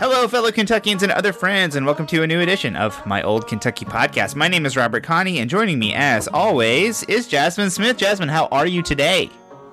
Hello, fellow Kentuckians and other friends, and welcome to a new edition of my Old Kentucky podcast. My name is Robert Kahne, and joining me, as always, is Jasmine Smith. Jasmine, how are you today?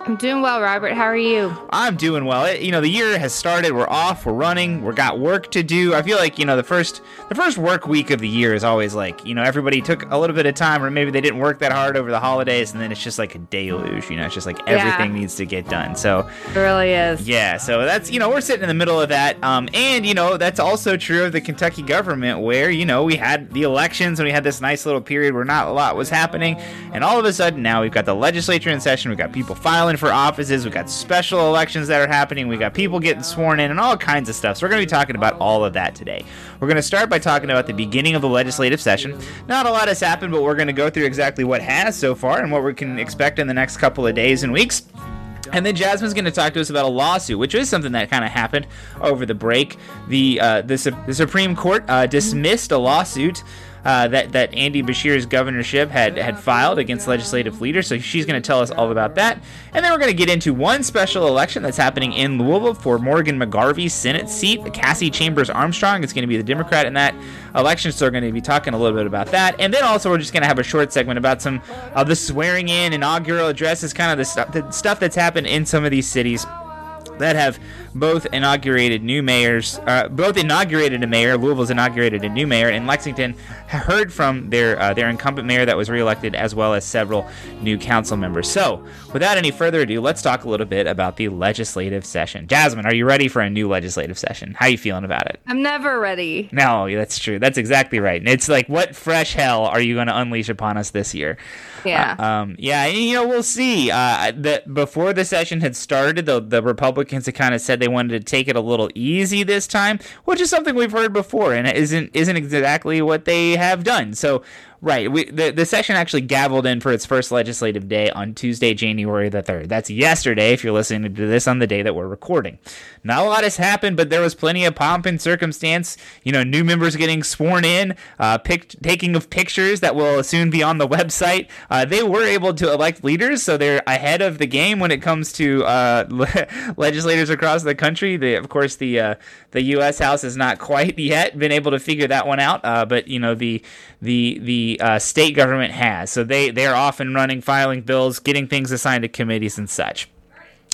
I'm doing well, Robert. How are you? I'm doing well. It, you know, the year has started. We're off. We're running. We got work to do. I feel like you know the first the first work week of the year is always like you know everybody took a little bit of time, or maybe they didn't work that hard over the holidays, and then it's just like a deluge. You know, it's just like everything yeah. needs to get done. So it really is. Yeah. So that's you know we're sitting in the middle of that, um, and you know that's also true of the Kentucky government, where you know we had the elections and we had this nice little period where not a lot was happening, and all of a sudden now we've got the legislature in session. We've got people filing for offices. We've got special elections that are happening. We've got people getting sworn in and all kinds of stuff. So we're going to be talking about all of that today. We're going to start by talking about the beginning of the legislative session. Not a lot has happened, but we're going to go through exactly what has so far and what we can expect in the next couple of days and weeks. And then Jasmine's going to talk to us about a lawsuit, which is something that kind of happened over the break. The uh, the, the Supreme Court uh, dismissed a lawsuit uh, that that Andy Beshear's governorship had had filed against legislative leaders. So she's going to tell us all about that, and then we're going to get into one special election that's happening in Louisville for Morgan McGarvey's Senate seat. Cassie Chambers Armstrong is going to be the Democrat in that election, so we're going to be talking a little bit about that, and then also we're just going to have a short segment about some of the swearing in inaugural addresses, kind of the the stuff that's happened in some of these cities that have both inaugurated new mayors, uh, both inaugurated a mayor. Louisville's inaugurated a new mayor, and Lexington heard from their uh, their incumbent mayor that was reelected, as well as several new council members. So, without any further ado, let's talk a little bit about the legislative session. Jasmine, are you ready for a new legislative session? How are you feeling about it? I'm never ready. No, that's true. That's exactly right. And it's like, what fresh hell are you going to unleash upon us this year? Yeah. Uh, um, yeah, and, you know, we'll see. Uh, that before the session had started, the the Republicans had kind of said they wanted to take it a little easy this time, which is something we've heard before, and it isn't isn't exactly what they have done. So Right. We, the, the session actually gavelled in for its first legislative day on Tuesday, January the 3rd. That's yesterday, if you're listening to this on the day that we're recording. Not a lot has happened, but there was plenty of pomp and circumstance. You know, new members getting sworn in, uh, pic- taking of pictures that will soon be on the website. Uh, they were able to elect leaders, so they're ahead of the game when it comes to uh, legislators across the country. They, of course, the uh, the U.S. House has not quite yet been able to figure that one out, uh, but you know the the the uh, state government has. So they they're off and running, filing bills, getting things assigned to committees and such.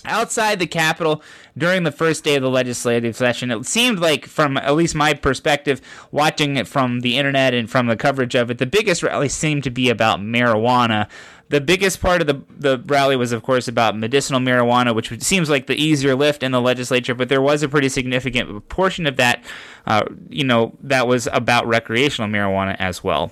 Outside the Capitol during the first day of the legislative session, it seemed like, from at least my perspective, watching it from the internet and from the coverage of it, the biggest rally seemed to be about marijuana the biggest part of the the rally was, of course, about medicinal marijuana, which seems like the easier lift in the legislature. But there was a pretty significant portion of that, uh, you know, that was about recreational marijuana as well.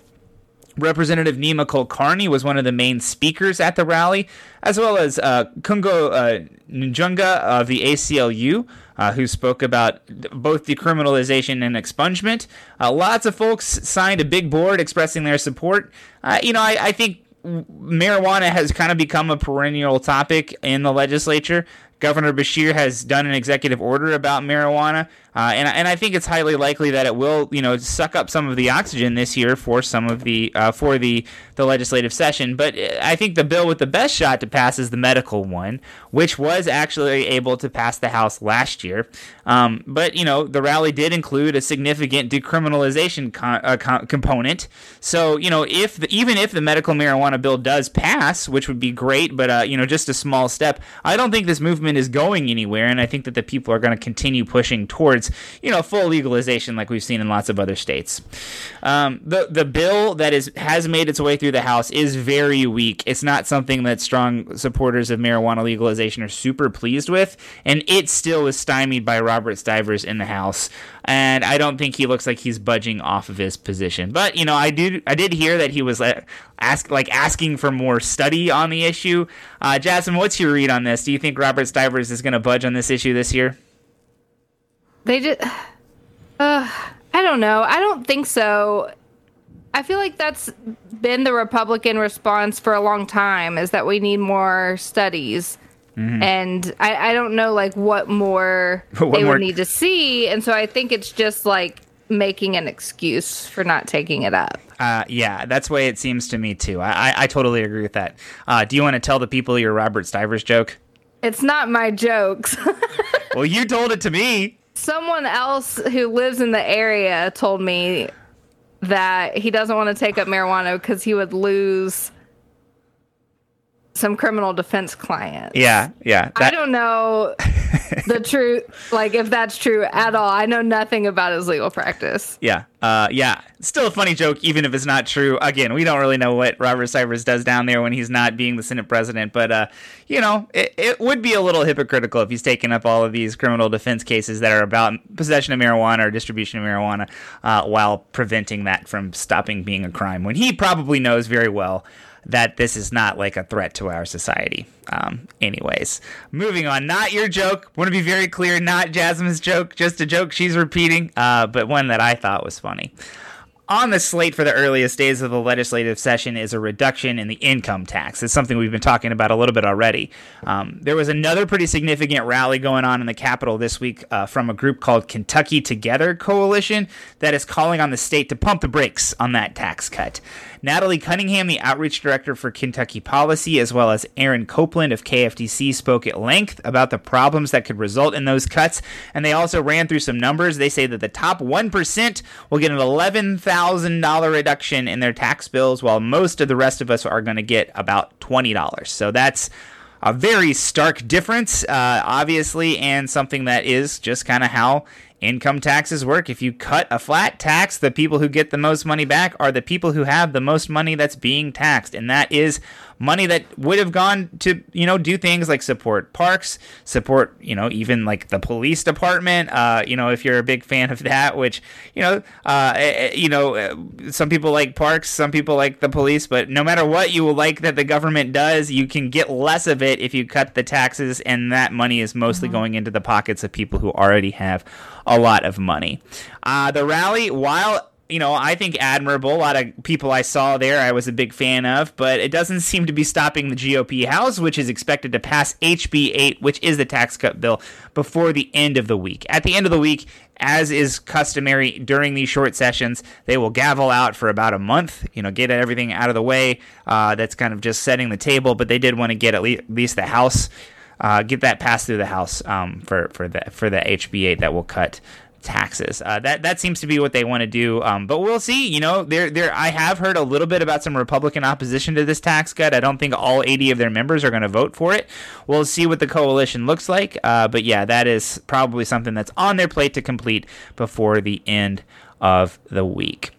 Representative Nima Kulkarni was one of the main speakers at the rally, as well as uh, Kungu uh, Njuguna of the ACLU, uh, who spoke about both decriminalization and expungement. Uh, lots of folks signed a big board expressing their support. Uh, you know, I, I think marijuana has kind of become a perennial topic in the legislature. Governor Beshear has done an executive order about marijuana, uh, and and I think it's highly likely that it will you know suck up some of the oxygen this year for some of the uh, for the the legislative session. But I think the bill with the best shot to pass is the medical one, which was actually able to pass the House last year. Um, but you know the rally did include a significant decriminalization uh, component. So you know if the, even if the medical marijuana bill does pass, which would be great, but uh, you know just a small step, I don't think this movement is going anywhere, and I think that the people are going to continue pushing towards, you know, full legalization like we've seen in lots of other states. Um, the the bill that is has made its way through the House is very weak. It's not something that strong supporters of marijuana legalization are super pleased with, and it still is stymied by Robert Stivers in the House and I don't think he looks like he's budging off of his position. But you know, I did I did hear that he was like, ask like asking for more study on the issue. Uh, Jasmine, what's your read on this? Do you think Robert Stivers is going to budge on this issue this year? They just, uh, I don't know. I don't think so. I feel like that's been the Republican response for a long time is that we need more studies. Mm-hmm. And I, I don't know like what more what they more... would need to see. And so I think it's just like making an excuse for not taking it up. Uh, yeah, that's the way it seems to me too. I, I, I totally agree with that. Uh, do you want to tell the people your Robert Stivers joke? It's not my jokes. well, you told it to me. Someone else who lives in the area told me that he doesn't want to take up marijuana because he would lose some criminal defense clients. Yeah, yeah. I don't know the truth, like if that's true at all. I know nothing about his legal practice. Yeah, uh, yeah. Still a funny joke, even if it's not true. Again, we don't really know what Robert Stivers does down there when he's not being the Senate president, but uh, you know, it, it would be a little hypocritical if he's taking up all of these criminal defense cases that are about possession of marijuana or distribution of marijuana, uh, while preventing that from stopping being a crime when he probably knows very well that this is not like a threat to our society. Um, anyways, moving on. Not your joke. Want to be very clear. Not Jasmine's joke. Just a joke she's repeating, uh, but one that I thought was funny. On the slate for the earliest days of the legislative session is a reduction in the income tax. It's something we've been talking about a little bit already. Um, there was another pretty significant rally going on in the Capitol this week uh, from a group called Kentucky Together Coalition that is calling on the state to pump the brakes on that tax cut. Natalie Cunningham, the outreach director for Kentucky Policy, as well as Aaron Copeland of KFTC, spoke at length about the problems that could result in those cuts. And they also ran through some numbers. They say that the top 1% will get an $11,000 reduction in their tax bills, while most of the rest of us are going to get about $20. So that's a very stark difference, uh, obviously, and something that is just kind of how income taxes work. If you cut a flat tax, the people who get the most money back are the people who have the most money that's being taxed. And that is money that would have gone to, you know, do things like support parks, support, you know, even like the police department. Uh, you know, if you're a big fan of that, which, you know, uh, eh, eh, you know, eh, some people like parks, some people like the police, but no matter what you will like that the government does, you can get less of it if you cut the taxes, and that money is mostly mm-hmm. going into the pockets of people who already have a lot of money. Uh, the rally, while you know, I think admirable. A lot of people I saw there I was a big fan of, but it doesn't seem to be stopping the GOP House, which is expected to pass HB 8, which is the tax cut bill, before the end of the week. At the end of the week, as is customary during these short sessions, they will gavel out for about a month, you know, get everything out of the way. Uh, that's kind of just setting the table, but they did want to get at least the House. Uh, get that passed through the House um, for for the for the HB eight that will cut taxes. Uh, that that seems to be what they want to do. Um, but we'll see. You know, there there I have heard a little bit about some Republican opposition to this tax cut. I don't think all 80 of their members are going to vote for it. We'll see what the coalition looks like. Uh, but yeah, that is probably something that's on their plate to complete before the end of the week.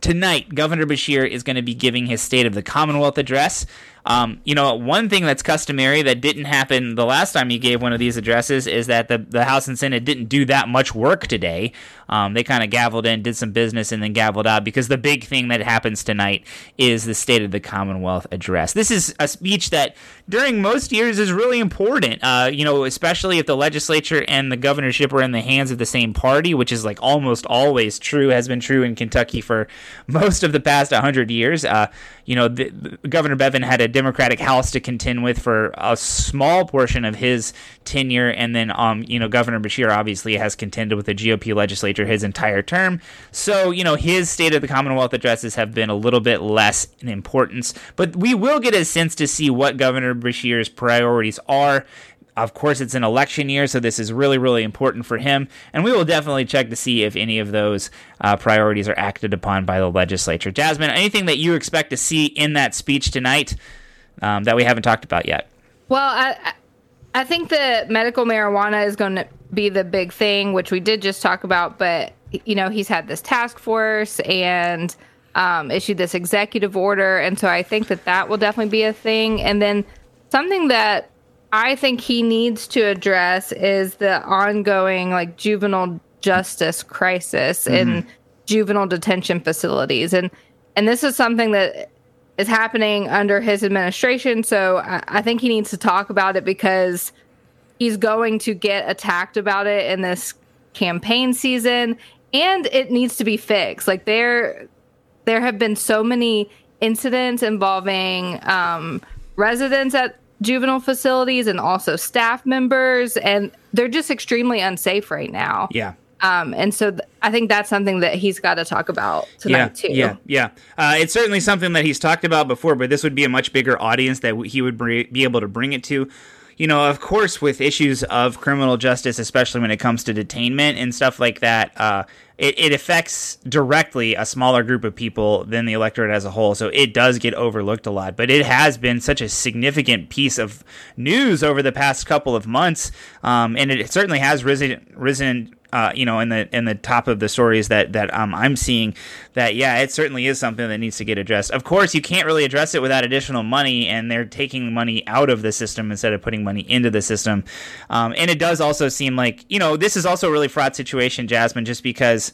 Tonight, Governor Beshear is going to be giving his State of the Commonwealth address. Um, you know, one thing that's customary that didn't happen the last time you gave one of these addresses is that the, the House and Senate didn't do that much work today. Um, they kind of gavelled in, did some business, and then gavelled out because the big thing that happens tonight is the State of the Commonwealth address. This is a speech that during most years is really important, uh, you know, especially if the legislature and the governorship are in the hands of the same party, which is like almost always true, has been true in Kentucky for most of the past 100 years. Uh, you know, the, Governor Bevin had a Democratic House to contend with for a small portion of his tenure, and then, um, you know, Governor Beshear obviously has contended with the GOP legislature his entire term. So, you know, his State of the Commonwealth addresses have been a little bit less in importance, but we will get a sense to see what Governor Beshear's priorities are of course, it's an election year, so this is really, really important for him. And we will definitely check to see if any of those uh, priorities are acted upon by the legislature. Jasmine, anything that you expect to see in that speech tonight um, that we haven't talked about yet? Well, I, I think the medical marijuana is going to be the big thing, which we did just talk about. But, you know, he's had this task force and um, issued this executive order. And so I think that that will definitely be a thing. And then something that I think he needs to address is the ongoing like juvenile justice crisis mm-hmm. in juvenile detention facilities and and this is something that is happening under his administration. So I, I think he needs to talk about it because he's going to get attacked about it in this campaign season. And it needs to be fixed. Like there there have been so many incidents involving um, residents at juvenile facilities and also staff members and they're just extremely unsafe right now. Yeah um, and so th- I think that's something that he's got to talk about tonight yeah, too. Yeah, yeah. Uh, it's certainly something that he's talked about before, but this would be a much bigger audience that w- he would br- be able to bring it to you know, of course, with issues of criminal justice, especially when it comes to detainment and stuff like that, uh, it, it affects directly a smaller group of people than the electorate as a whole. So it does get overlooked a lot. But it has been such a significant piece of news over the past couple of months, um, and it certainly has risen risen uh, you know, in the in the top of the stories that that um, I'm seeing, that yeah, it certainly is something that needs to get addressed. Of course, you can't really address it without additional money, and they're taking money out of the system instead of putting money into the system. Um, and it does also seem like you know this is also a really fraught situation, Jasmine, just because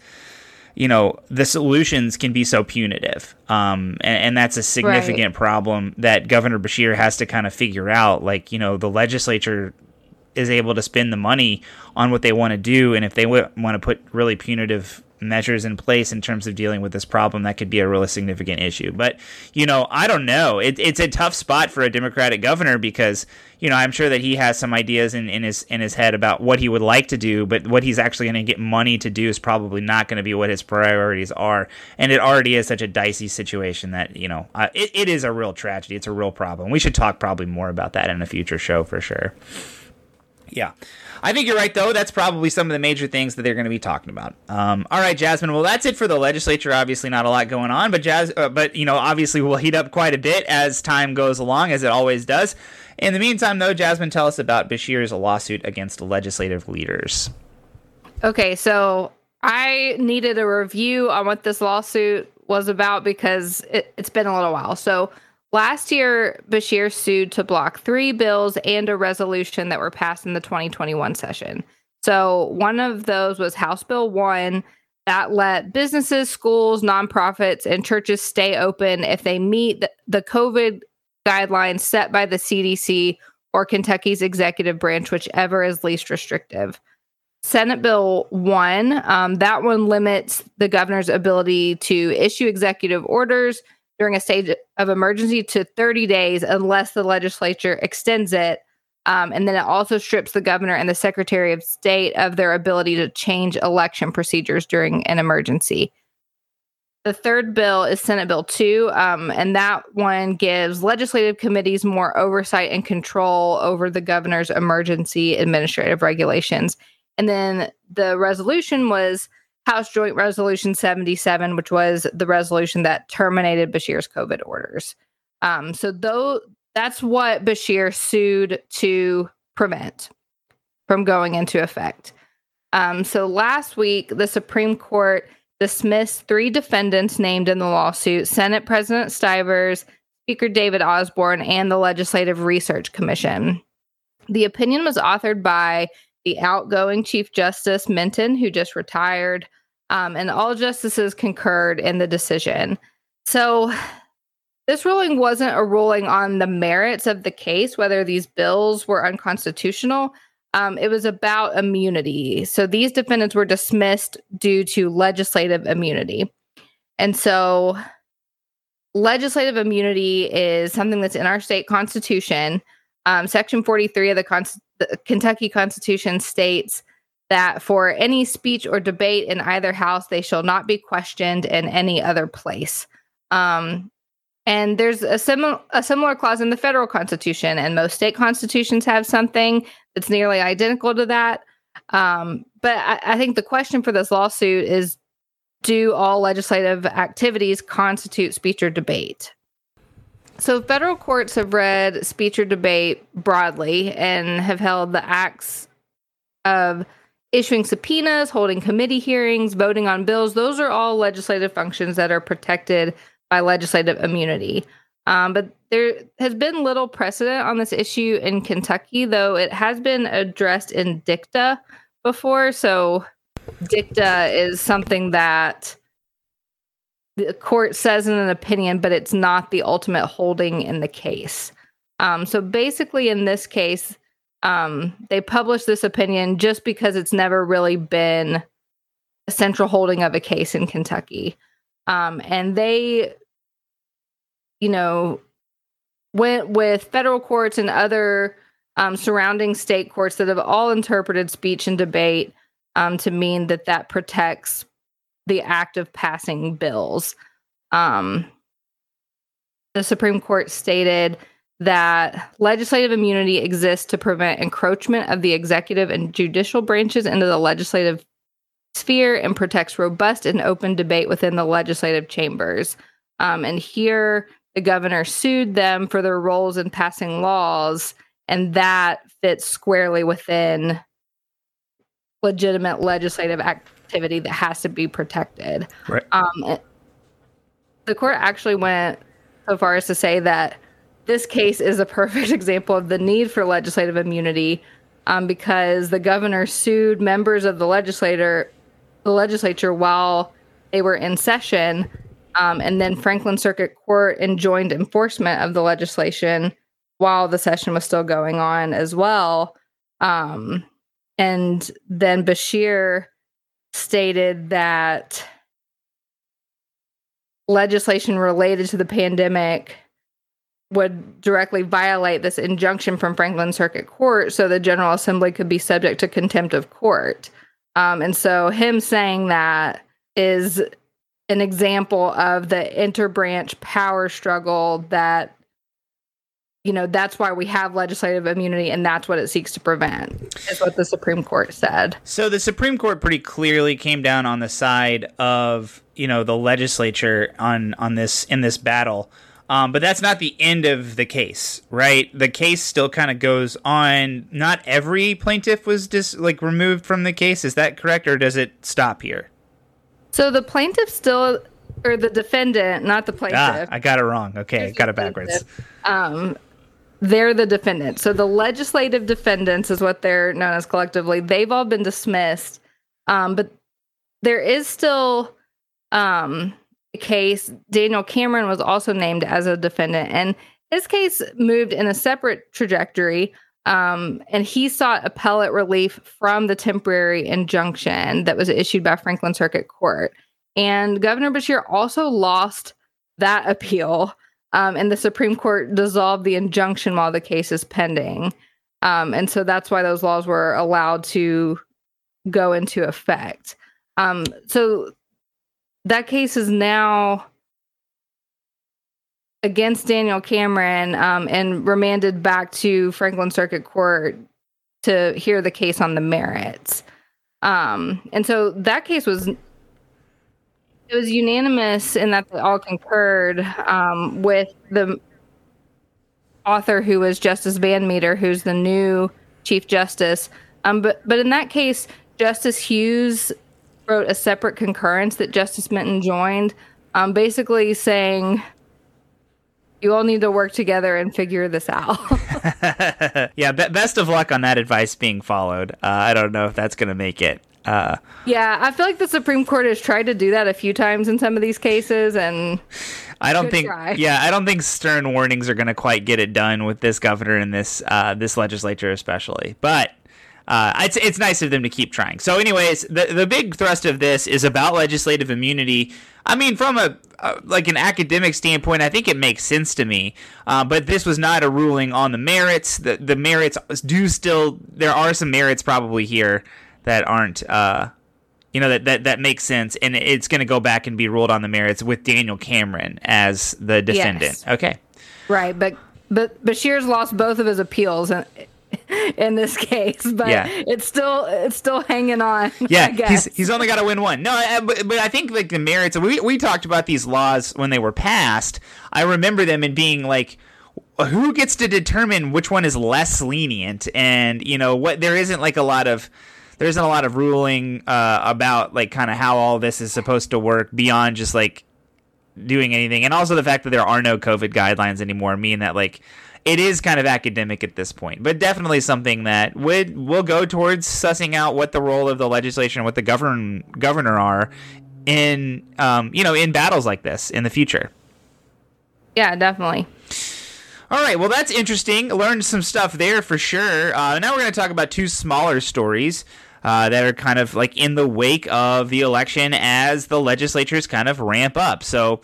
you know the solutions can be so punitive um, and, and, that's a significant right. problem that governor Beshear has to kind of figure out like you know the legislature is able to spend the money on what they want to do, and if they w- want to put really punitive measures in place in terms of dealing with this problem, that could be a really significant issue. But you know, I don't know. It, it's a tough spot for a Democratic governor because you know I'm sure that he has some ideas in, in his in his head about what he would like to do, but what he's actually going to get money to do is probably not going to be what his priorities are. And it already is such a dicey situation that you know uh, it, it is a real tragedy. It's a real problem. We should talk probably more about that in a future show for sure. Yeah. I think you're right, though. That's probably some of the major things that they're going to be talking about. Um, all right, Jasmine. Well, that's it for the legislature. Obviously, not a lot going on, but Jazz, uh, but you know, obviously, we'll heat up quite a bit as time goes along, as it always does. In the meantime, though, Jasmine, tell us about Beshear's lawsuit against legislative leaders. Okay, so I needed a review on what this lawsuit was about because it, it's been a little while. So Last year, Beshear sued to block three bills and a resolution that were passed in the 2021 session. So, one of those was House Bill 1 that let businesses, schools, nonprofits, and churches stay open if they meet the COVID guidelines set by the CDC or Kentucky's executive branch, whichever is least restrictive. Senate Bill 1, um, that one limits the governor's ability to issue executive orders during a state of emergency to 30 days unless the legislature extends it. Um, and then it also strips the governor and the secretary of state of their ability to change election procedures during an emergency. The third bill is Senate Bill 2, um, and that one gives legislative committees more oversight and control over the governor's emergency administrative regulations. And then the resolution was House Joint Resolution 77, which was the resolution that terminated Beshear's COVID orders. Um, so though that's what Bashir sued to prevent from going into effect. Um, so last week, the Supreme Court dismissed three defendants named in the lawsuit Senate President Stivers, Speaker David Osborne, and the Legislative Research Commission. The opinion was authored by the outgoing Chief Justice Minton, who just retired, um, and all justices concurred in the decision. So, this ruling wasn't a ruling on the merits of the case, whether these bills were unconstitutional. Um, it was about immunity. So, these defendants were dismissed due to legislative immunity. And so, legislative immunity is something that's in our state constitution. Um, Section 43 of the, Con- the Kentucky Constitution states that for any speech or debate in either house, they shall not be questioned in any other place. Um, and there's a similar a similar clause in the federal constitution, and most state constitutions have something that's nearly identical to that. Um, but I, I think the question for this lawsuit is: Do all legislative activities constitute speech or debate? So, federal courts have read speech or debate broadly and have held the acts of issuing subpoenas, holding committee hearings, voting on bills. Those are all legislative functions that are protected by legislative immunity. Um, but there has been little precedent on this issue in Kentucky, though it has been addressed in dicta before. So, dicta is something that the court says in an opinion, but it's not the ultimate holding in the case. Um, so basically, in this case, um, they published this opinion just because it's never really been a central holding of a case in Kentucky. Um, and they, you know, went with federal courts and other um, surrounding state courts that have all interpreted speech and debate um, to mean that that protects the act of passing bills. Um, the Supreme Court stated that legislative immunity exists to prevent encroachment of the executive and judicial branches into the legislative sphere and protects robust and open debate within the legislative chambers. Um, and here, the governor sued them for their roles in passing laws, and that fits squarely within legitimate legislative activity that has to be protected. Right. Um, the court actually went so far as to say that this case is a perfect example of the need for legislative immunity um, because the governor sued members of the legislator, the legislature while they were in session, um, and then Franklin Circuit Court enjoined enforcement of the legislation while the session was still going on as well. Um, and then Beshear stated that legislation related to the pandemic would directly violate this injunction from Franklin Circuit Court, so the General Assembly could be subject to contempt of court. Um, and so, him saying that is an example of the interbranch power struggle that you know that's why we have legislative immunity and that's what it seeks to prevent is what the supreme court said so the supreme court pretty clearly came down on the side of you know the legislature on on this in this battle um, but that's not the end of the case, right? The case still kind of goes on. Not every plaintiff was just like removed from the case. Is that correct, or does it stop here? So the plaintiff still, or the defendant, not the plaintiff. Ah, I got it wrong. Okay, got it backwards. Um, they're the defendant. So the legislative defendants is what they're known as collectively. They've all been dismissed, um, but there is still um, a case. Daniel Cameron was also named as a defendant, and his case moved in a separate trajectory. Um, and he sought appellate relief from the temporary injunction that was issued by Franklin Circuit Court. And Governor Beshear also lost that appeal. Um, and the Supreme Court dissolved the injunction while the case is pending. Um, and so that's why those laws were allowed to go into effect. Um, so that case is now against Daniel Cameron um, and remanded back to Franklin Circuit Court to hear the case on the merits. Um, and so that case was it was unanimous in that they all concurred um, with the author who was Justice Van Meter, who's the new Chief Justice. Um, but but in that case, Justice Hughes wrote a separate concurrence that Justice Minton joined, um, basically saying you all need to work together and figure this out. yeah, be- best of luck on that advice being followed. Uh, I don't know if that's going to make it. Uh, yeah, I feel like the Supreme Court has tried to do that a few times in some of these cases, and I don't think. Try. Yeah, I don't think stern warnings are going to quite get it done with this governor and this uh, this legislature, especially. But uh, it's it's nice of them to keep trying. So, anyways, the the big thrust of this is about legislative immunity. I mean, from a, a like an academic standpoint, I think it makes sense to me. Uh, but this was not a ruling on the merits. The the merits do still there are some merits probably here that aren't. Uh, you know that, that that makes sense, and it's going to go back and be ruled on the merits with Daniel Cameron as the defendant. Yes. Okay, right, but but Beshear's lost both of his appeals, and in this case, but yeah. it's still it's still hanging on. Yeah, he's he's only got to win one. No, uh, but, but I think like the merits. We we talked about these laws when they were passed. I remember them and being like who gets to determine which one is less lenient and you know what there isn't like a lot of there isn't a lot of ruling uh, about like kind of how all this is supposed to work beyond just like doing anything and also the fact that there are no covid guidelines anymore mean that like it is kind of academic at this point, but definitely something that would will go towards sussing out what the role of the legislation and what the govern governor are in um, you know in battles like this in the future. Yeah, definitely. All right, well that's interesting. Learned some stuff there for sure. Uh, now we're going to talk about two smaller stories. Uh, that are kind of like in the wake of the election as the legislatures kind of ramp up. So,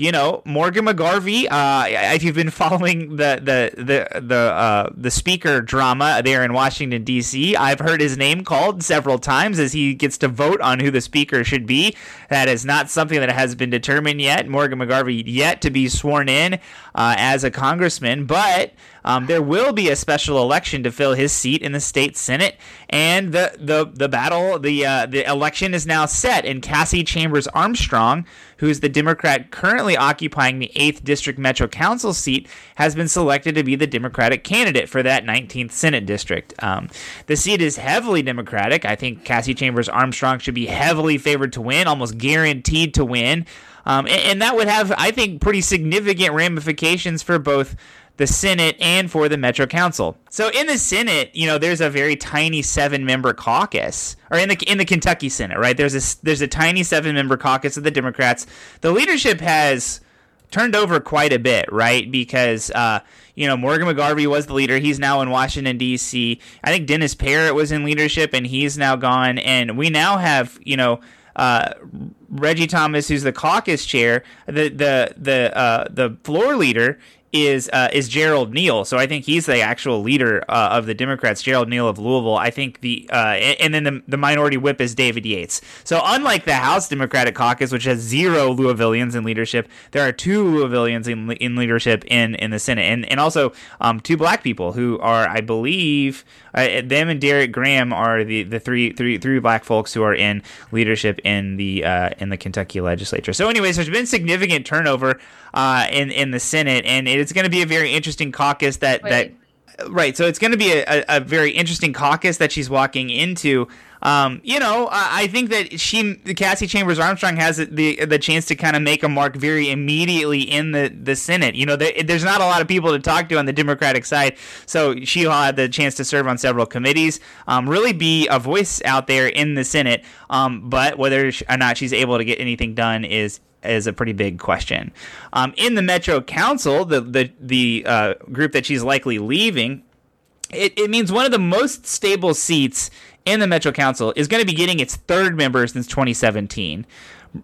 you know, Morgan McGarvey. Uh, if you've been following the the the the uh, the speaker drama there in Washington D.C., I've heard his name called several times as he gets to vote on who the speaker should be. That is not something that has been determined yet. Morgan McGarvey yet to be sworn in uh, as a congressman, but um, there will be a special election to fill his seat in the state senate, and the the the battle, the uh, the election is now set. And Cassie Chambers Armstrong, who's the Democrat currently occupying the eighth district Metro Council seat, has been selected to be the Democratic candidate for that 19th Senate district. Um, the seat is heavily Democratic. I think Cassie Chambers Armstrong should be heavily favored to win, almost guaranteed to win. Um, and, and, that would have, I think, pretty significant ramifications for both the Senate and for the Metro Council. So in the Senate, you know, there's a very tiny seven-member caucus, or in the in the Kentucky Senate, right? There's a there's a tiny seven-member caucus of the Democrats. The leadership has turned over quite a bit, right? Because uh, you know Morgan McGarvey was the leader. He's now in Washington D.C. I think Dennis Parrett was in leadership, and he's now gone. And we now have you know. Uh, Reggie Thomas, who's the caucus chair, the the the uh, the floor leader is uh, is Gerald Neal. So I think he's the actual leader uh, of the Democrats, Gerald Neal of Louisville. I think the uh, and then the, the minority whip is David Yates. So unlike the House Democratic Caucus, which has zero Louisvillians in leadership, there are two Louisvillians in, in leadership in, in the Senate, and and also um, two black people who are, I believe, uh, them and Derrick Graham are the, the three three three black folks who are in leadership in the uh, in the Kentucky legislature. So, anyways, there's been significant turnover uh, in in the Senate, and it's going to be a very interesting caucus that Wait. that. Right, so it's going to be a, a, very interesting caucus that she's walking into. Um, you know, I, I think that she, Cassie Chambers Armstrong, has the the chance to kind of make a mark very immediately in the the Senate. You know, there, there's not a lot of people to talk to on the Democratic side, so she'll have the chance to serve on several committees, um, really be a voice out there in the Senate. Um, but whether or not she's able to get anything done is is a pretty big question. Um, in the Metro Council, the the the uh, group that she's likely leaving, it, it means one of the most stable seats in the Metro Council is going to be getting its third member since 2017.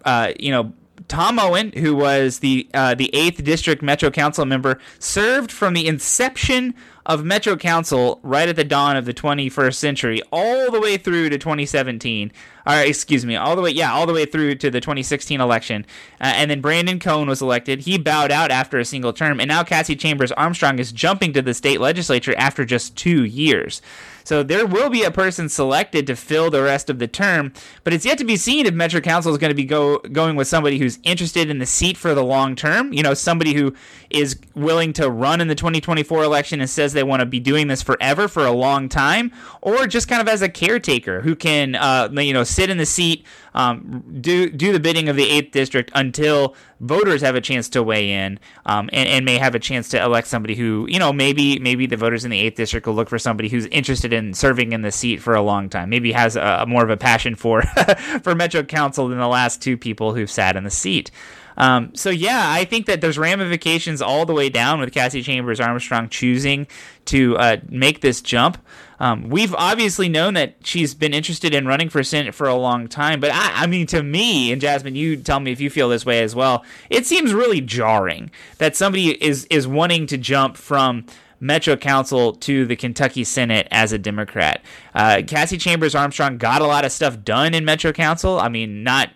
Uh, you know, Tom Owen, who was the uh, the eighth district Metro Council member, served from the inception of Metro Council right at the dawn of the 21st century, all the way through to 2017. Or excuse me, all the way yeah, all the way through to the 2016 election. Uh, and then Brandon Coan was elected. He bowed out after a single term, and now Cassie Chambers Armstrong is jumping to the state legislature after just two years. So there will be a person selected to fill the rest of the term, but it's yet to be seen if Metro Council is going to be go, going with somebody who's interested in the seat for the long term. You know, somebody who is willing to run in the 2024 election and says they want to be doing this forever for a long time, or just kind of as a caretaker who can, uh, you know, sit in the seat um, do do the bidding of the eighth district until voters have a chance to weigh in um, and, and may have a chance to elect somebody who you know maybe maybe the voters in the eighth district will look for somebody who's interested in serving in the seat for a long time. Maybe has a, more of a passion for for Metro Council than the last two people who've sat in the seat. Um, so yeah, I think that there's ramifications all the way down with Cassie Chambers Armstrong choosing to uh, make this jump. Um, we've obviously known that she's been interested in running for Senate for a long time, but I, I, mean, to me, and Jasmine, you tell me if you feel this way as well. It seems really jarring that somebody is is wanting to jump from Metro Council to the Kentucky Senate as a Democrat. Uh, Cassie Chambers Armstrong got a lot of stuff done in Metro Council. I mean, not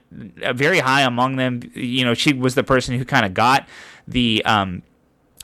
uh, very high among them. You know, she was the person who kind of got the um,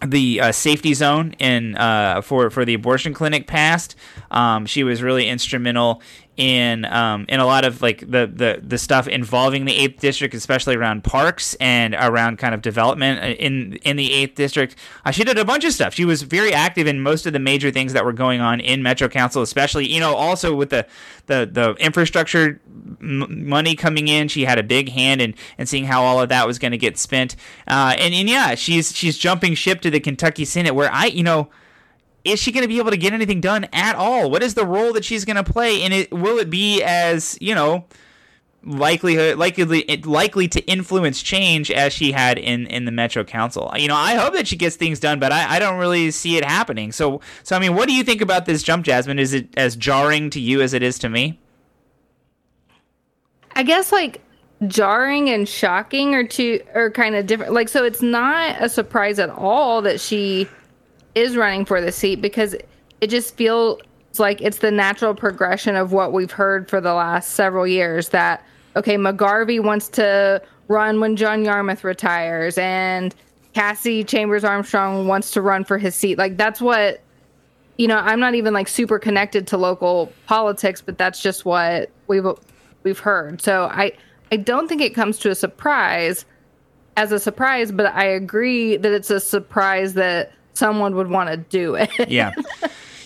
the uh, safety zone in uh, for for the abortion clinic passed. Um, she was really instrumental in um, in a lot of like the, the the stuff involving the eighth district, especially around parks and around kind of development uh, in in the eighth district. Uh, she did a bunch of stuff. She was very active in most of the major things that were going on in Metro Council, especially you know also with the the the infrastructure m- money coming in. She had a big hand in, in seeing how all of that was going to get spent. Uh, and and yeah, she's she's jumping ship to the Kentucky Senate, where I you know is she going to be able to get anything done at all? What is the role that she's going to play? And it will it be as you know likelihood likely likely to influence change as she had in in the Metro Council. You know, I hope that she gets things done, but I, I don't really see it happening. So so I mean, what do you think about this jump, Jasmine? Is it as jarring to you as it is to me? I guess like jarring and shocking are two are kind of different. Like, so it's not a surprise at all that she is running for the seat because it just feels like it's the natural progression of what we've heard for the last several years that okay, McGarvey wants to run when John Yarmuth retires and Cassie Chambers Armstrong wants to run for his seat. Like that's what you know, I'm not even like super connected to local politics, but that's just what we've we've heard. So I I don't think it comes to a surprise as a surprise, but I agree that it's a surprise that someone would want to do it. yeah.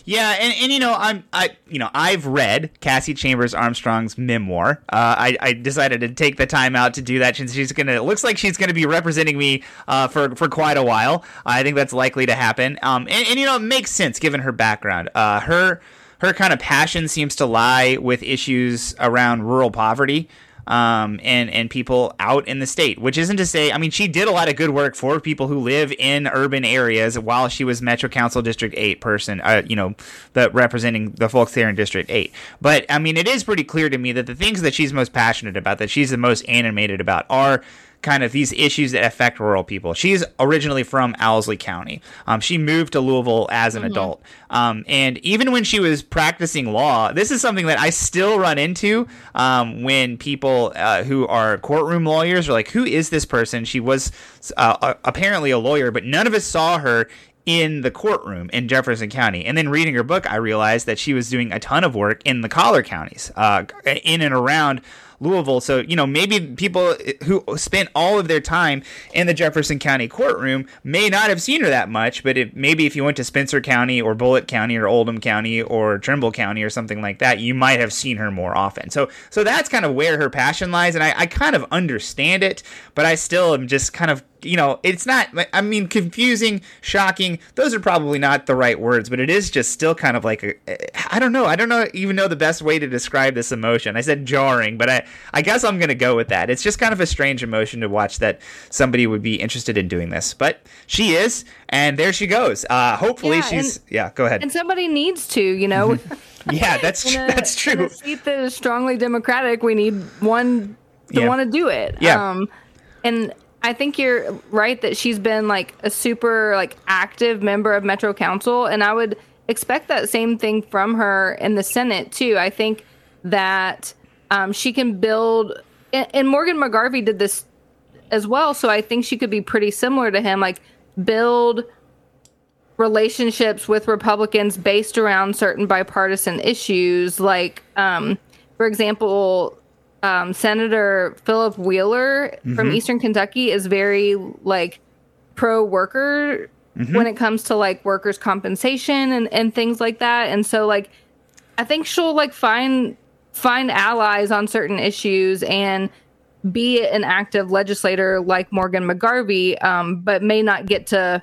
Yeah, and, and you know I'm I you know I've read Cassie Chambers Armstrong's memoir. Uh, I I decided to take the time out to do that since she's gonna it looks like she's gonna be representing me uh, for for quite a while. I think that's likely to happen. Um, and, and you know it makes sense given her background. Uh, her her kind of passion seems to lie with issues around rural poverty um, and and people out in the state. Which isn't to say, I mean, she did a lot of good work for people who live in urban areas while she was Metro Council District Eight person. Uh, you know, the representing the folks there in District Eight. But I mean, it is pretty clear to me that the things that she's most passionate about, that she's the most animated about, are kind of these issues that affect rural people. She's originally from Owsley County. Um, she moved to Louisville as an mm-hmm. adult. Um, and even when she was practicing law, this is something that I still run into um, when people uh, who are courtroom lawyers are like, who is this person? She was uh, apparently a lawyer, but none of us saw her in the courtroom in Jefferson County. And then reading her book, I realized that she was doing a ton of work in the collar counties, uh, in and around Louisville. So, you know, maybe people who spent all of their time in the Jefferson County courtroom may not have seen her that much, but if, maybe if you went to Spencer County or Bullitt County or Oldham County or Trimble County or something like that, you might have seen her more often. So, so that's kind of where her passion lies. And I, I kind of understand it, but I still am just kind of you know, it's not, I mean, confusing, shocking, those are probably not the right words, but it is just still kind of like, I don't know. I don't know, even know the best way to describe this emotion. I said jarring, but I, I guess I'm going to go with that. It's just kind of a strange emotion to watch that somebody would be interested in doing this, but she is, and there she goes. Uh, hopefully yeah, she's, and, yeah, go ahead. And somebody needs to, you know. yeah, that's, a, that's true. Seat that is strongly Democratic, we need one to yeah. want to do it. Yeah. Um, and I think you're right that she's been like a super like active member of Metro Council, and I would expect that same thing from her in the Senate too. I think that um, she can build, and, and Morgan McGarvey did this as well, so I think she could be pretty similar to him, like build relationships with Republicans based around certain bipartisan issues, like um, for example um, Senator Phillip Wheeler mm-hmm. from Eastern Kentucky is very like pro worker mm-hmm. when it comes to like workers' compensation and, and things like that. And so like I think she'll like find find allies on certain issues and be an active legislator like Morgan McGarvey, um, but may not get to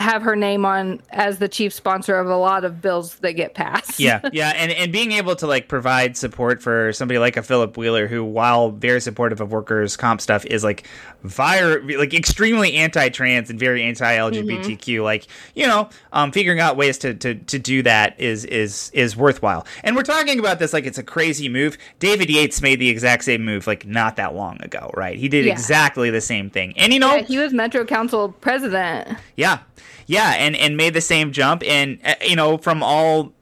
have her name on as the chief sponsor of a lot of bills that get passed. yeah, yeah, and and being able to like provide support for somebody like a Phillip Wheeler, who while very supportive of workers' comp stuff, is like vir like extremely anti-trans and very anti-LGBTQ. Mm-hmm. Like you know, um, figuring out ways to, to to do that is is is worthwhile. And we're talking about this like it's a crazy move. David Yates made the exact same move like not that long ago, right? He did yeah. exactly the same thing, and you know, yeah, he was Metro Council president. Yeah, yeah, and and made the same jump, and uh, you know from all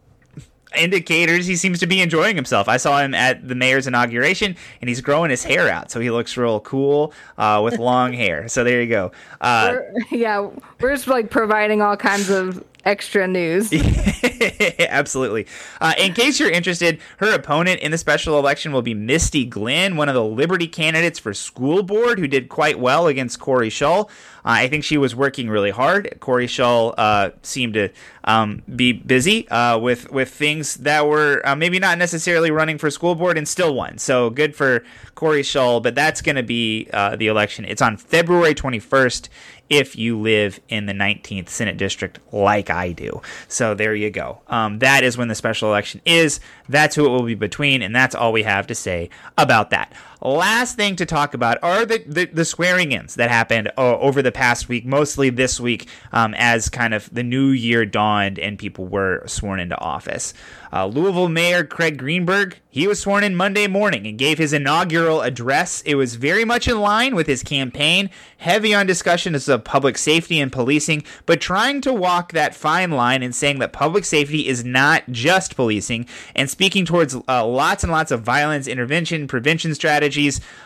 indicators he seems to be enjoying himself. I saw him at the mayor's inauguration, and he's growing his hair out, so he looks real cool uh, with long hair. So there you go. Uh, we're, yeah, we're just like providing all kinds of extra news. Absolutely. Uh, in case you're interested, her opponent in the special election will be Misty Glenn, one of the Liberty candidates for school board, who did quite well against Corrie Shull. Uh, I think she was working really hard. Corrie Shull uh, seemed to um, be busy uh, with with things that were maybe not necessarily running for school board, and still won. So good for Corrie Shull. But that's going to be the election. It's on February 21st if you live in the 19th Senate District like I do. So there you go. Um, that is when the special election is. That's who it will be between, and that's all we have to say about that. Last thing to talk about are the, the, the swearing ins that happened uh, over the past week, mostly this week, um, as kind of the new year dawned and people were sworn into office. Uh, Louisville Mayor Craig Greenberg, he was sworn in Monday morning and gave his inaugural address. It was very much in line with his campaign, heavy on discussions of public safety and policing, but trying to walk that fine line and saying that public safety is not just policing and speaking towards uh, lots and lots of violence intervention, prevention strategies.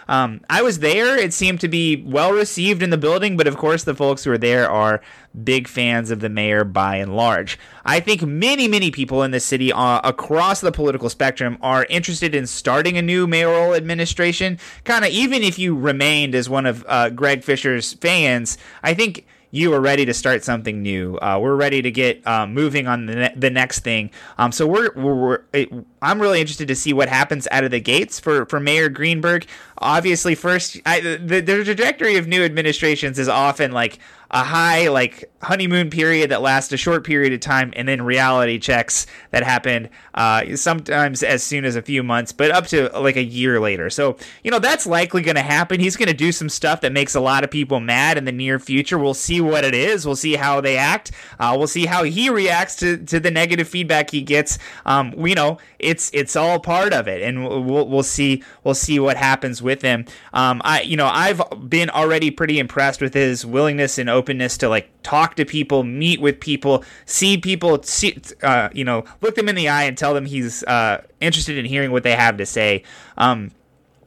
Um, I was there. It seemed to be well received in the building, but of course, the folks who are there are big fans of the mayor by and large. I think many, many people in the city uh, across the political spectrum are interested in starting a new mayoral administration. Kind of, even if you remained as one of uh, Greg Fisher's fans, I think you are ready to start something new. Uh, we're ready to get um, moving on the, ne- the next thing. Um, so we're, we're, we're I'm really interested to see what happens out of the gates for, for Mayor Greenberg. Obviously, first, I, the, the trajectory of new administrations is often like a high like honeymoon period that lasts a short period of time, and then reality checks that happen uh, sometimes as soon as a few months, but up to like a year later. So you know that's likely going to happen. He's going to do some stuff that makes a lot of people mad in the near future. We'll see what it is. We'll see how they act. Uh, we'll see how he reacts to, to the negative feedback he gets. Um, you know, it's it's all part of it, and we'll we'll see we'll see what happens with him. Um, I you know I've been already pretty impressed with his willingness and openness to like talk to people, meet with people, see people, see, uh, you know, look them in the eye and tell them he's uh, interested in hearing what they have to say. Um,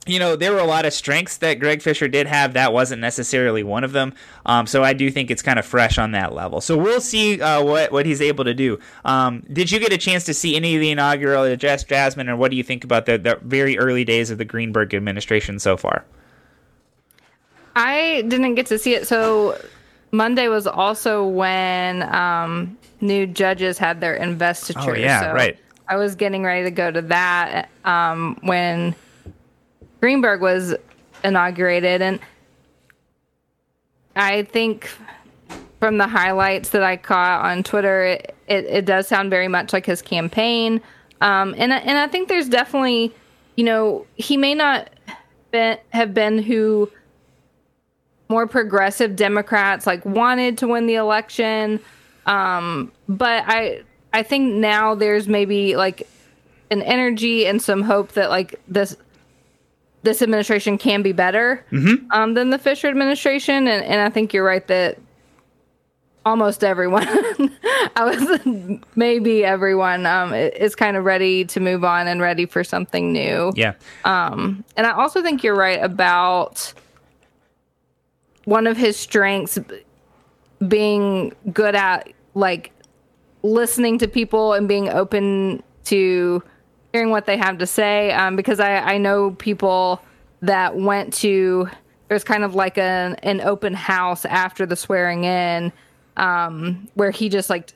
you know, there were a lot of strengths that Greg Fisher did have. That wasn't necessarily one of them. Um, so I do think it's kind of fresh on that level. So we'll see uh, what what he's able to do. Um, did you get a chance to see any of the inaugural address, Jasmine, or what do you think about the, the very early days of the Greenberg administration so far? I didn't get to see it. So Monday was also when um, new judges had their investiture. Oh yeah, so right. I was getting ready to go to that um, when Greenberg was inaugurated, and I think from the highlights that I caught on Twitter, it, it, it does sound very much like his campaign. Um, and and I think there's definitely, you know, he may not been, have been who more progressive Democrats like wanted to win the election. Um, but I I think now there's maybe like an energy and some hope that like this this administration can be better mm-hmm. um, than the Fisher administration, and and I think you're right that almost everyone, I was maybe everyone, um, is kind of ready to move on and ready for something new. Yeah. Um, and I also think you're right about one of his strengths being good at like listening to people and being open to hearing what they have to say um, because I, I know people that went to there's kind of like an an open house after the swearing in um, where he just like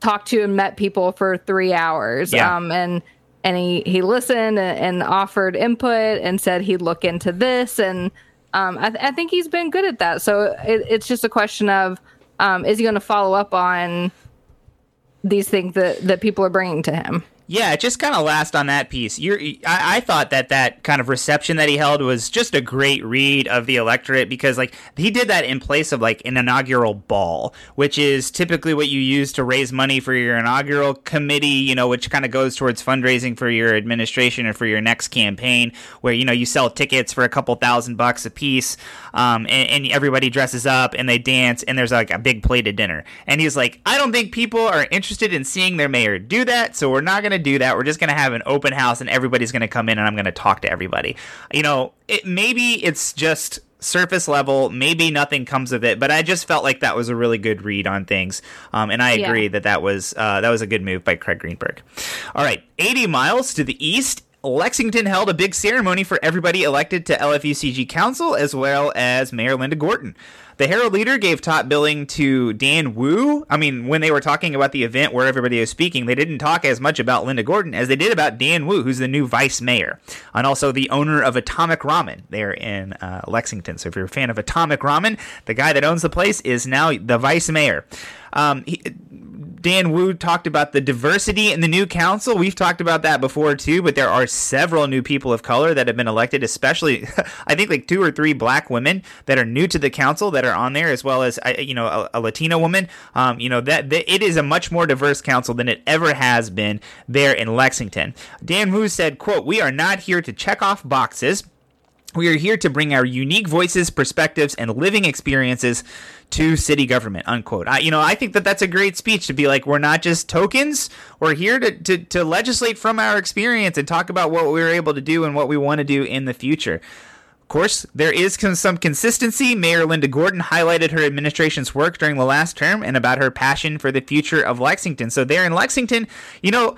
talked to and met people for three hours Yeah. um, and and he he listened and, and offered input and said he'd look into this and um, I, th- I think he's been good at that. So it, it's just a question of um, is he going to follow up on these things that that people are bringing to him Yeah, just kind of last on that piece. You're, I, I thought that that kind of reception that he held was just a great read of the electorate because, like, he did that in place of like an inaugural ball, which is typically what you use to raise money for your inaugural committee. You know, which kind of goes towards fundraising for your administration or for your next campaign, where you know you sell tickets for a couple thousand bucks a piece, um, and, and everybody dresses up and they dance, and there's like a big plated dinner. And he's like, I don't think people are interested in seeing their mayor do that, so we're not going to do that. We're just going to have an open house, and everybody's going to come in, and I'm going to talk to everybody. You know, it, maybe it's just surface level. Maybe nothing comes of it, but I just felt like that was a really good read on things, um, and I Yeah. agree that that was uh, that was a good move by Craig Greenberg. All right, 80 miles to the east. Lexington held a big ceremony for everybody elected to LFUCG Council, as well as Mayor Linda Gorton. The Herald Leader gave top billing to Dan Wu. I mean, when they were talking about the event where everybody was speaking, they didn't talk as much about Linda Gorton as they did about Dan Wu, who's the new vice mayor, and also the owner of Atomic Ramen there in uh, Lexington. So if you're a fan of Atomic Ramen, the guy that owns the place is now the vice mayor. Um, he, Dan Wu talked about the diversity in the new council. We've talked about that before too, but there are several new people of color that have been elected, especially I think like two or three black women that are new to the council that are on there, as well as you know a, a Latina woman. Um, you know that, that it is a much more diverse council than it ever has been there in Lexington. Dan Wu said, "quote We are not here to check off boxes." We are here to bring our unique voices, perspectives, and living experiences to city government. Unquote. I, you know, I think that that's a great speech to be like, we're not just tokens. We're here to, to, to legislate from our experience and talk about what we were able to do and what we want to do in the future. Of course, there is some consistency. Mayor Linda Gorton highlighted her administration's work during the last term and about her passion for the future of Lexington. So, there in Lexington, you know,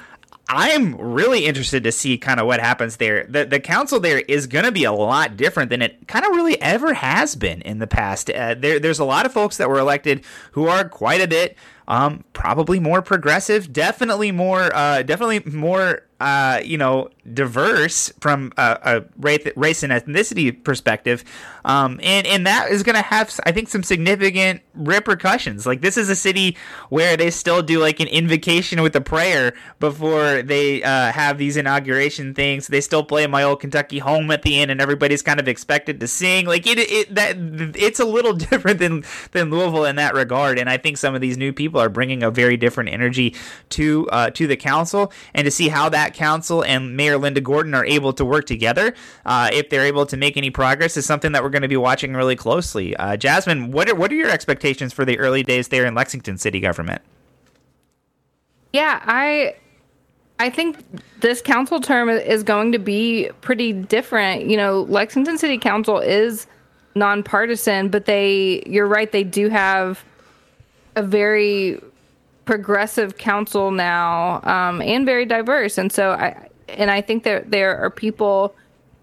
I'm really interested to see kind of what happens there. The the council there is going to be a lot different than it kind of really ever has been in the past. Uh, there there's a lot of folks that were elected who are quite a bit um, probably more progressive, definitely more uh, definitely more uh, you know, diverse from a, a, race and ethnicity perspective, um, and and that is going to have, I think, some significant repercussions. Like this is a city where they still do like an invocation with a prayer before they uh, have these inauguration things. They still play "My Old Kentucky Home" at the end, and everybody's kind of expected to sing. Like it, it that it's a little different than than Louisville in that regard. And I think some of these new people are bringing a very different energy to uh, to the council, and to see how that that council and Mayor Linda Gorton are able to work together, uh, if they're able to make any progress, is something that we're going to be watching really closely. Uh, Jasmine, what are, what are your expectations for the early days there in Lexington city government? Yeah, I I think this council term is going to be pretty different. You know, Lexington City Council is nonpartisan, but they you're right, they do have a very progressive council now um, and very diverse. And so I and I think that there are people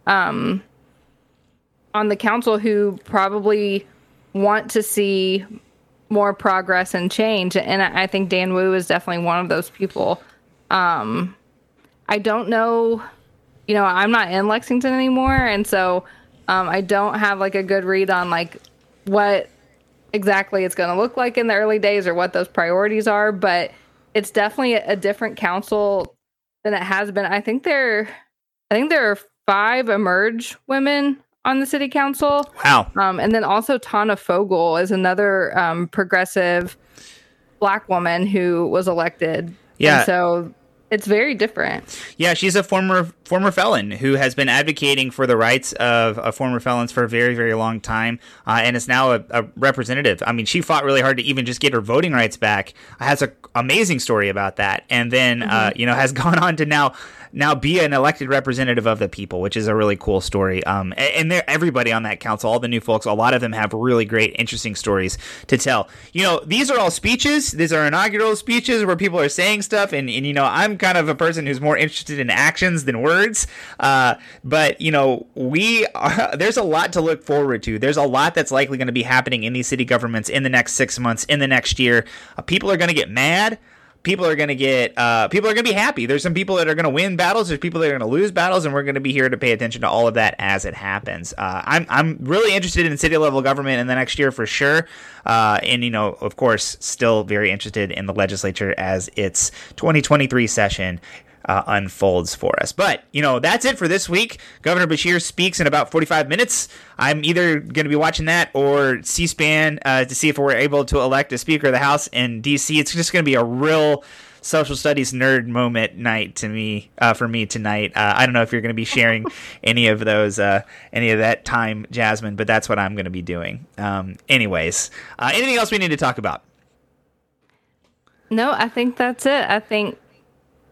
um, on the council who probably want to see more progress and change. And I think Dan Wu is definitely one of those people. Um, I don't know, you know, I'm not in Lexington anymore, and so um, I don't have like a good read on like what exactly it's going to look like in the early days or what those priorities are, but it's definitely a different council than it has been. I think there, I think there are five emerge women on the city council. Wow. Um, and then also Tayna Fogle is another um, progressive black woman who was elected. Yeah. And so it's very different. Yeah, she's a former former felon who has been advocating for the rights of uh, former felons for a very very long time, uh, and is now a, a, representative. I mean, she fought really hard to even just get her voting rights back. Has an amazing story about that, and then mm-hmm. uh, you know has gone on to now now be an elected representative of the people, which is a really cool story. Um, and everybody on that council, all the new folks, a lot of them have really great, interesting stories to tell. You know, these are all speeches. These are inaugural speeches where people are saying stuff, and, and you know, I'm kind of a person who's more interested in actions than words. Uh, but you know, we are, there's a lot to look forward to. There's a lot that's likely going to be happening in these city governments in the next six months, in the next year. Uh, people are going to get mad people are going to get uh, people are going to be happy. There's some people that are going to win battles. There's people that are going to lose battles, and we're going to be here to pay attention to all of that as it happens. Uh, I'm I'm really interested in city level government in the next year for sure, uh, and you know, of course, still very interested in the legislature as its 2023 session uh, unfolds for us. But, you know, that's it for this week. Governor Beshear speaks in about 45 minutes. I'm either going to be watching that or C SPAN uh, to see if we're able to elect a Speaker of the House in D.C. It's just going to be a real social studies nerd moment night to me uh, for me tonight. Uh, I don't know if you're going to be sharing any of those uh, any of that time, Jasmine, but that's what I'm going to be doing. Um, anyways, uh, anything else we need to talk about? No, I think that's it. I think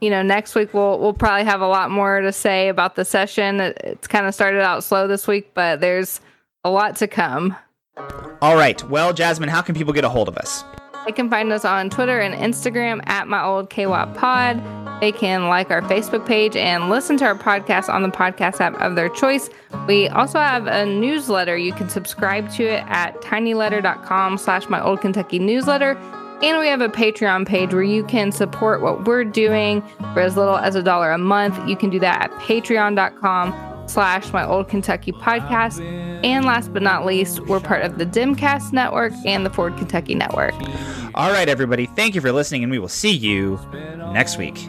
you know, next week we'll we'll probably have a lot more to say about the session. It, it's kind of started out slow this week, but there's a lot to come. All right. Well, Jasmine, how can people get a hold of us? They can find us on Twitter and Instagram at my old KWAP pod. They can like our Facebook page and listen to our podcast on the podcast app of their choice. We also have a newsletter. You can subscribe to it at tinyletter.com slash my old Kentucky newsletter. And we have a Patreon page where you can support what we're doing for as little as a dollar a month. You can do that at patreon.com slash my old Kentucky podcast. And last but not least, we're part of the DemCast Network and the Forward Kentucky Network. All right, everybody. Thank you for listening, and we will see you next week.